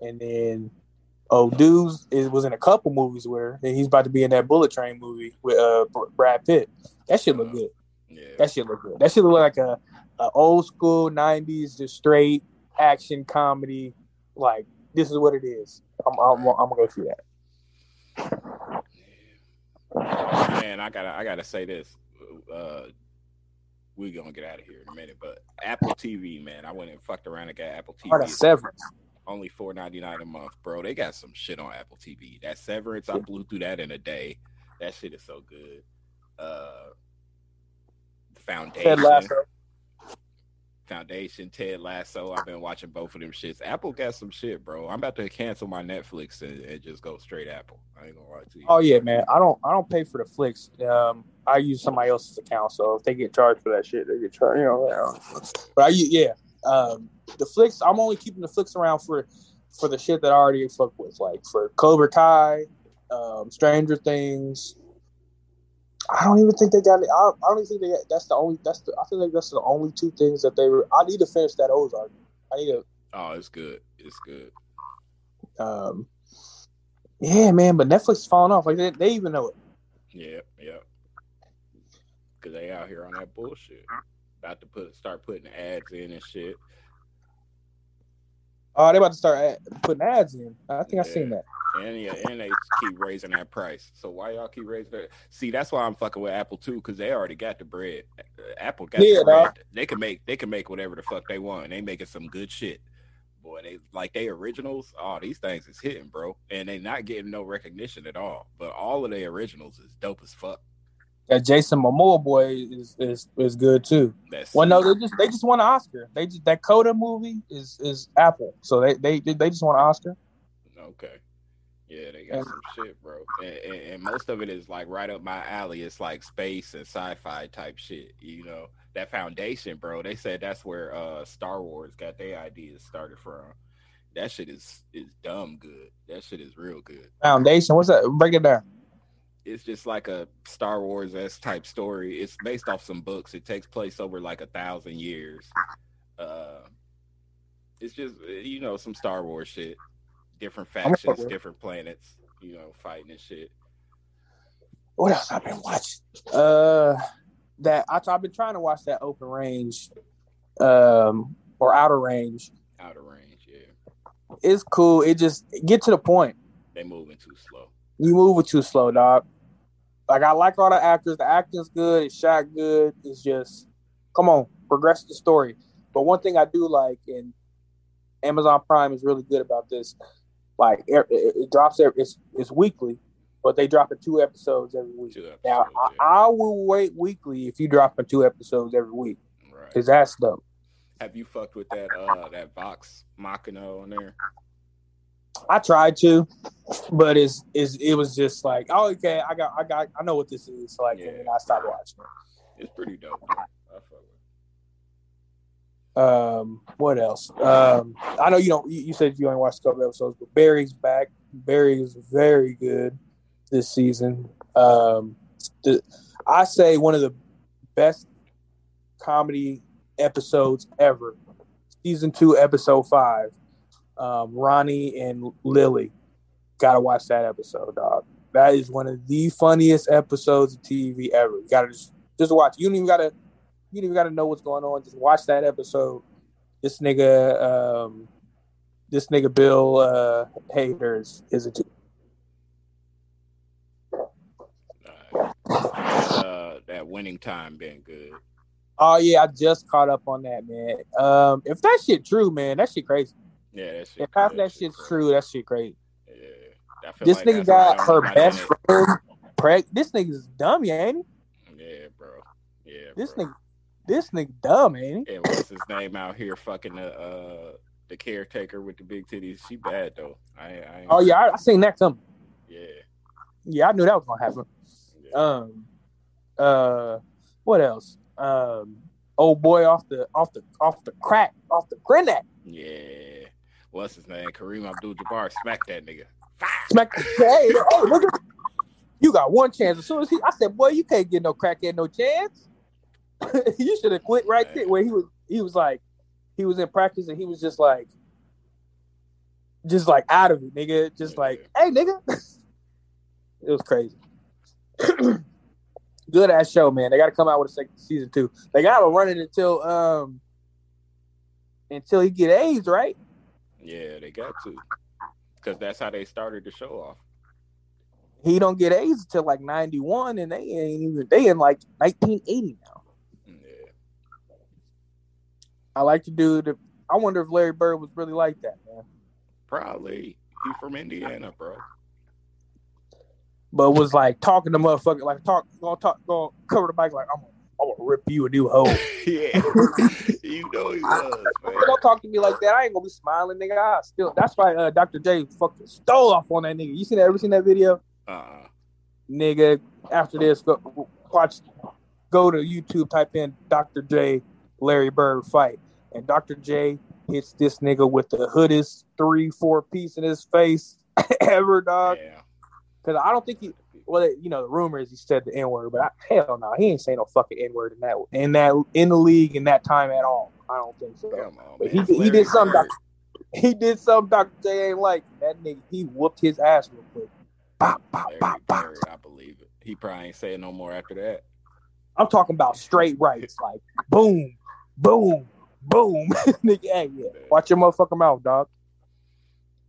and then oh, dudes is was in a couple movies where and he's about to be in that Bullet Train movie with uh Brad Pitt. That shit look good. Yeah. That shit look good. That shit look like a, a old school '90s just straight action comedy. Like this is what it is. I'm I'm, I'm gonna go through that. Man, I gotta I gotta say this. Uh, we gonna get out of here in a minute, but Apple TV, man, I went and fucked around and got Apple TV. Oh, Severance only four ninety nine a month, bro. They got some shit on Apple TV. That Severance, I blew through that in a day. That shit is so good. Uh, Foundation, Foundation, Ted Lasso. I've been watching both of them shits. Apple got some shit, bro. I'm about to cancel my Netflix and, and just go straight Apple. I ain't gonna lie to you. Oh yeah, man. I don't I don't pay for the flicks. Um, I use somebody else's account, so if they get charged for that shit, they get charged. You know, but I yeah. Um, the flicks. I'm only keeping the flicks around for for the shit that I already fuck with, like for Cobra Kai, um, Stranger Things. I don't even think they got. I don't, I don't even think they. Got, that's the only. That's the. I feel like that's the only two things that they. Were, I need to finish that Ozark. I need to. Oh, it's good. It's good. Um. Yeah, man, but Netflix is falling off. Like they, they even know it. Yeah, yeah. because they out here on that bullshit. About to put start putting ads in and shit. Oh, they about to start ad- putting ads in. I think I seen that. And yeah, and they keep raising that price. So why y'all keep raising that? See, that's why I'm fucking with Apple too, because they already got the bread. Apple got Yeah, the bread. dog. They can make they can make whatever the fuck they want. They making some good shit. Boy, they like they originals. Oh, these things is hitting, bro, and they not getting no recognition at all. But all of their originals is dope as fuck. That Jason Momoa boy is is is good too. That's Well, no, they just they just won an Oscar. They just that Coda movie is is Apple, so they they they just won an Oscar. Okay. Yeah, they got some shit, bro. And, and, and most of it is like right up my alley. It's like space and sci-fi type shit. You know that foundation, bro. They said that's where uh Star Wars got their ideas started from. That shit is is dumb good. That shit is real good. Foundation, what's that? Break it down. It's just like a Star Wars s type story. It's based off some books. It takes place over like a thousand years. Uh, it's just you know some Star Wars shit. Different factions, different planets. You know, fighting and shit. What else I've been watching? Uh, that I, I've been trying to watch that Open Range, um, or Outer Range. Outer range, yeah. It's cool. It just get to the point. They moving too slow. You moving too slow, dog. Like I like all the actors. The acting's good. It's shot good. It's just come on, progress the story. But one thing I do like, and Amazon Prime is really good about this. Like it, it, drops every it's it's weekly, but they drop in two episodes every week. Episodes, Now I, I will wait weekly if you drop in two episodes every week yeah. right. because that's dope. Have you fucked with that uh that Vox Machina on there? I tried to, but it's, it's it was just like oh okay I got I got I know what this is. Like Yeah. and I stopped watching. It's pretty dope. I fuck with it. Um, what else? Um, I know you don't. You, you said you only watched a couple episodes, but Barry's back. Barry is very good this season. Um, the, I say one of the best comedy episodes ever. Season two, episode five. Um, Ronnie and Lily. Gotta watch that episode, dog. That is one of the funniest episodes of TV ever. You gotta just just watch. You don't even gotta you don't even gotta know what's going on. Just watch that episode. This nigga, um, this nigga Bill uh, Hader is, is a Uh, uh, that winning time been good. Oh yeah, I just caught up on that, man. Um, if that shit true, man, that shit crazy. Yeah, that shit. If half good. that shit's true, that shit crazy. Yeah. This like nigga got her best friend preg. This nigga's dumb, yeah, ain't he? Yeah, bro. Yeah. This bro. nigga, this nigga dumb, ain't he? And what's his name out here fucking the uh the caretaker with the big titties? She bad though. I, I Oh yeah, I, I seen that coming. yeah. Yeah, I knew that was gonna happen. yeah. Um, uh, what else? Um, old boy off the off the off the crack off the grenade. Yeah. What's his name? Kareem Abdul-Jabbar smack that nigga. Smack the [laughs] hey, hey, nigga. You got one chance. As soon as he, I said, boy, you can't get no crack crackhead no chance. [laughs] you should have quit right there. Where he was, he was like, he was in practice and he was just like, just like out of it, nigga. Just like, hey, nigga. [laughs] it was crazy. [clears throat] Good ass show, man. They got to come out with a second season two. They got to run it until um until he get AIDS, right? Yeah, they got to. Because that's how they started the show off. he don't get AIDS until like 91 and they ain't even they in like 1980 now Yeah. i like to do the i wonder if larry bird was really like that man Probably. He from Indiana, bro. but was like talking to motherfucker like talk gonna talk gonna cover the mic like i'm gonna, I'm gonna rip you a new hole [laughs] yeah. you know he was, man. don't talk to me like that i ain't gonna be smiling nigga I still that's why uh, dr j fucking stole off on that nigga you seen that ever seen that video Uh-uh. nigga after this go watch go to youtube type in dr j larry bird fight and dr j hits this nigga with the hoodest three four piece in his face [laughs] ever dog Yeah. because i don't think he well you know the rumor is he said the n-word but I, hell no he ain't saying no fucking n-word in that in that in the league in that time at all i don't think so on, But he- [laughs] he did something, he did something dr j ain't like that nigga he whooped his ass real quick Bop, bop, Larry bop, bop. I believe it. He probably ain't saying no more after that. I'm talking about straight rights, like boom, boom, boom. [laughs] Nigga, hey, yeah. Watch your motherfucking mouth, dog.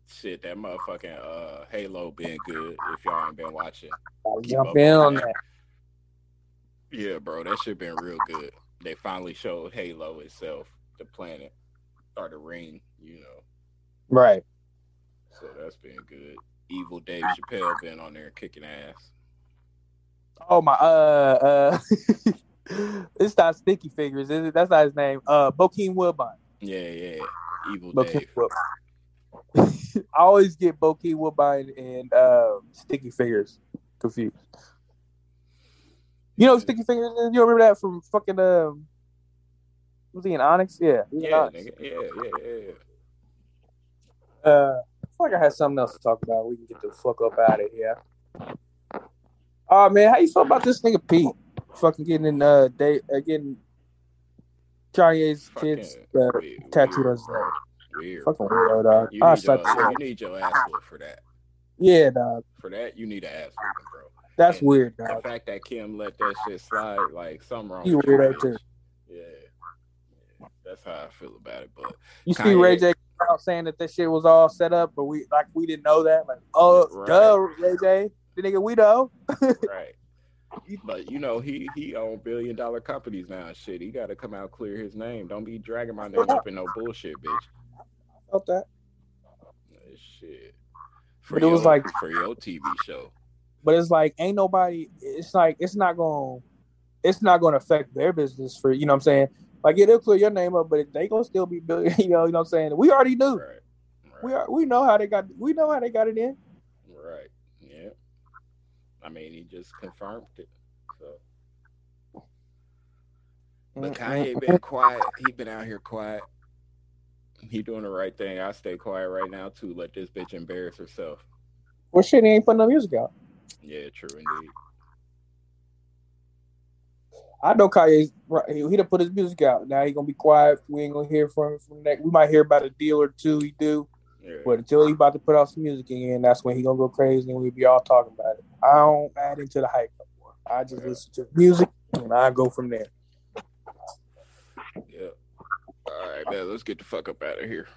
Shit, that motherfucking uh Halo been good. If y'all ain't been watching, jump in on that. yeah, bro, that shit been real good. They finally showed Halo itself, the planet or the ring, you know. Right. So that's been good. Evil Dave Chappelle been on there kicking ass. Oh my uh uh [laughs] it's not Sticky Fingaz, is it? That's not his name. Uh Bokeem Woodbine. Yeah, yeah. Evil Bokeem Dave. Woodbine. [laughs] I always get Bokeem Woodbine and uh, Sticky Fingaz confused. You know Sticky Fingaz is? You remember that from fucking um was he in Onyx? Yeah. he was in Yeah, Onyx. Yeah, yeah, yeah, yeah. Uh, I feel like I had something else to talk about. We can get the fuck up out of here. Oh man, how you feel about this nigga Pete? Fucking getting in uh, day, uh getting Kanye's kids uh, tattooed on his neck. Weird. Fucking weirdo, dog. You need, slap the shit uh, you need your ass whooped for that. Yeah, dog. For that, you need an ass whooping, bro. That's And weird, The fact that Kim let that shit slide, like something wrong. You with you, weirdo, bitch. too. Yeah. yeah. That's how I feel about it. But You see Ray J out saying that this shit was all set up, but we like we didn't know that. Like, oh, Right. duh, Ray J, the nigga we know. [laughs] right. But you know, he he own billion dollar companies now and shit. He gotta come out clear his name. Don't be dragging my name up in no bullshit, bitch. Felt that. Shit. But it was like- for your TV show. But it's like ain't nobody. It's like it's not going. to It's not going to affect their business for you know what I'm saying. Like yeah, they'll clear your name up, but they gonna still be billion. [laughs] You know, you know what I'm saying. We already knew. Right. Right. We are. We know how they got. We know how they got it in. Right. Yeah. I mean, he just confirmed it. So, but mm-hmm. Kanye been quiet. He been out here quiet. He doing the right thing. I stay quiet right now too. Let this bitch embarrass herself. Well, shit, he ain't putting no music out. Yeah, true indeed. I know Kanye. Right, he done put his music out. Now he gonna be quiet. We ain't gonna hear from him from the next. We might hear about a deal or two he do, Yeah. but until he about to put out some music again, that's when he gonna go crazy and we be all talking about it. I don't add into the hype no more. I just Yeah. listen to music and I go from there. Yeah. All right, man. Let's get the fuck up out of here.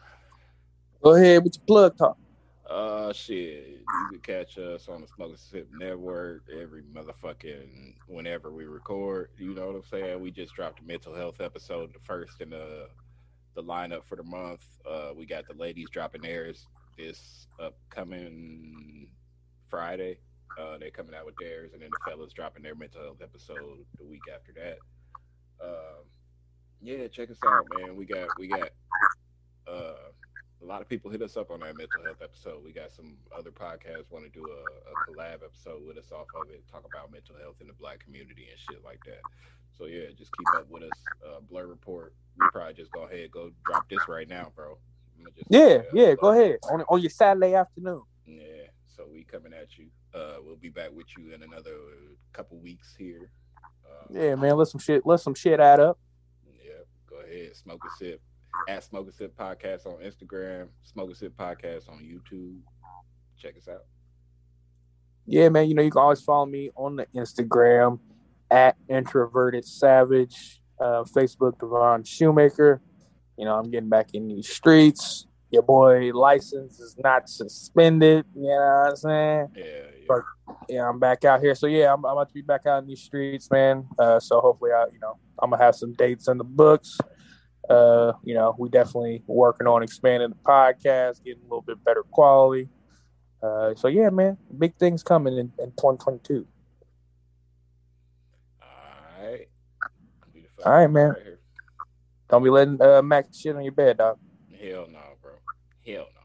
Go ahead with your plug talk. Uh, shit. You can catch us on the Smoke and Sip Network every motherfucking whenever we record. You know what I'm saying? We just dropped a mental health episode, the first in the the lineup for the month. Uh, we got the ladies dropping theirs this upcoming Friday. Uh, they're coming out with theirs, and then the fellas dropping their mental health episode the week after that. Um, yeah, check us out, man. We got we got uh a lot of people hit us up on our mental health episode. We got some other podcasts want to do a, a collab episode with us off of it, talk about mental health in the black community and shit like that. So yeah, just keep up with us. Uh, Blur Report. We probably just go ahead, go drop this right now, bro. Just- Yeah, uh, yeah. Go ahead on on your Saturday afternoon. Yeah, so we coming at you. Uh, we'll be back with you in another couple weeks here. Um, Yeah, man. Let some shit. Let some shit add up. Ahead. Smoke a sip. At Smoke a Sip Podcast on Instagram. Smoke a Sip Podcast on YouTube. Check us out. Yeah, man. You know you can always follow me on the Instagram at introverted savage, uh, Facebook Devon Shoemaker. You know I'm getting back in these streets. Your boy license is not suspended. You know what I'm saying? Yeah, yeah. But- yeah, I'm back out here. So yeah, I'm, I'm about to be back out in these streets, man. Uh, so hopefully, I, you know, I'm gonna have some dates in the books. Uh, you know, we definitely working on expanding the podcast, getting a little bit better quality. Uh, so yeah, man, big things coming in, in 2022. All right. Be the fuck All right, man. here. Don't be letting uh, Mac shit on your bed, dog. Hell no, bro. Hell no.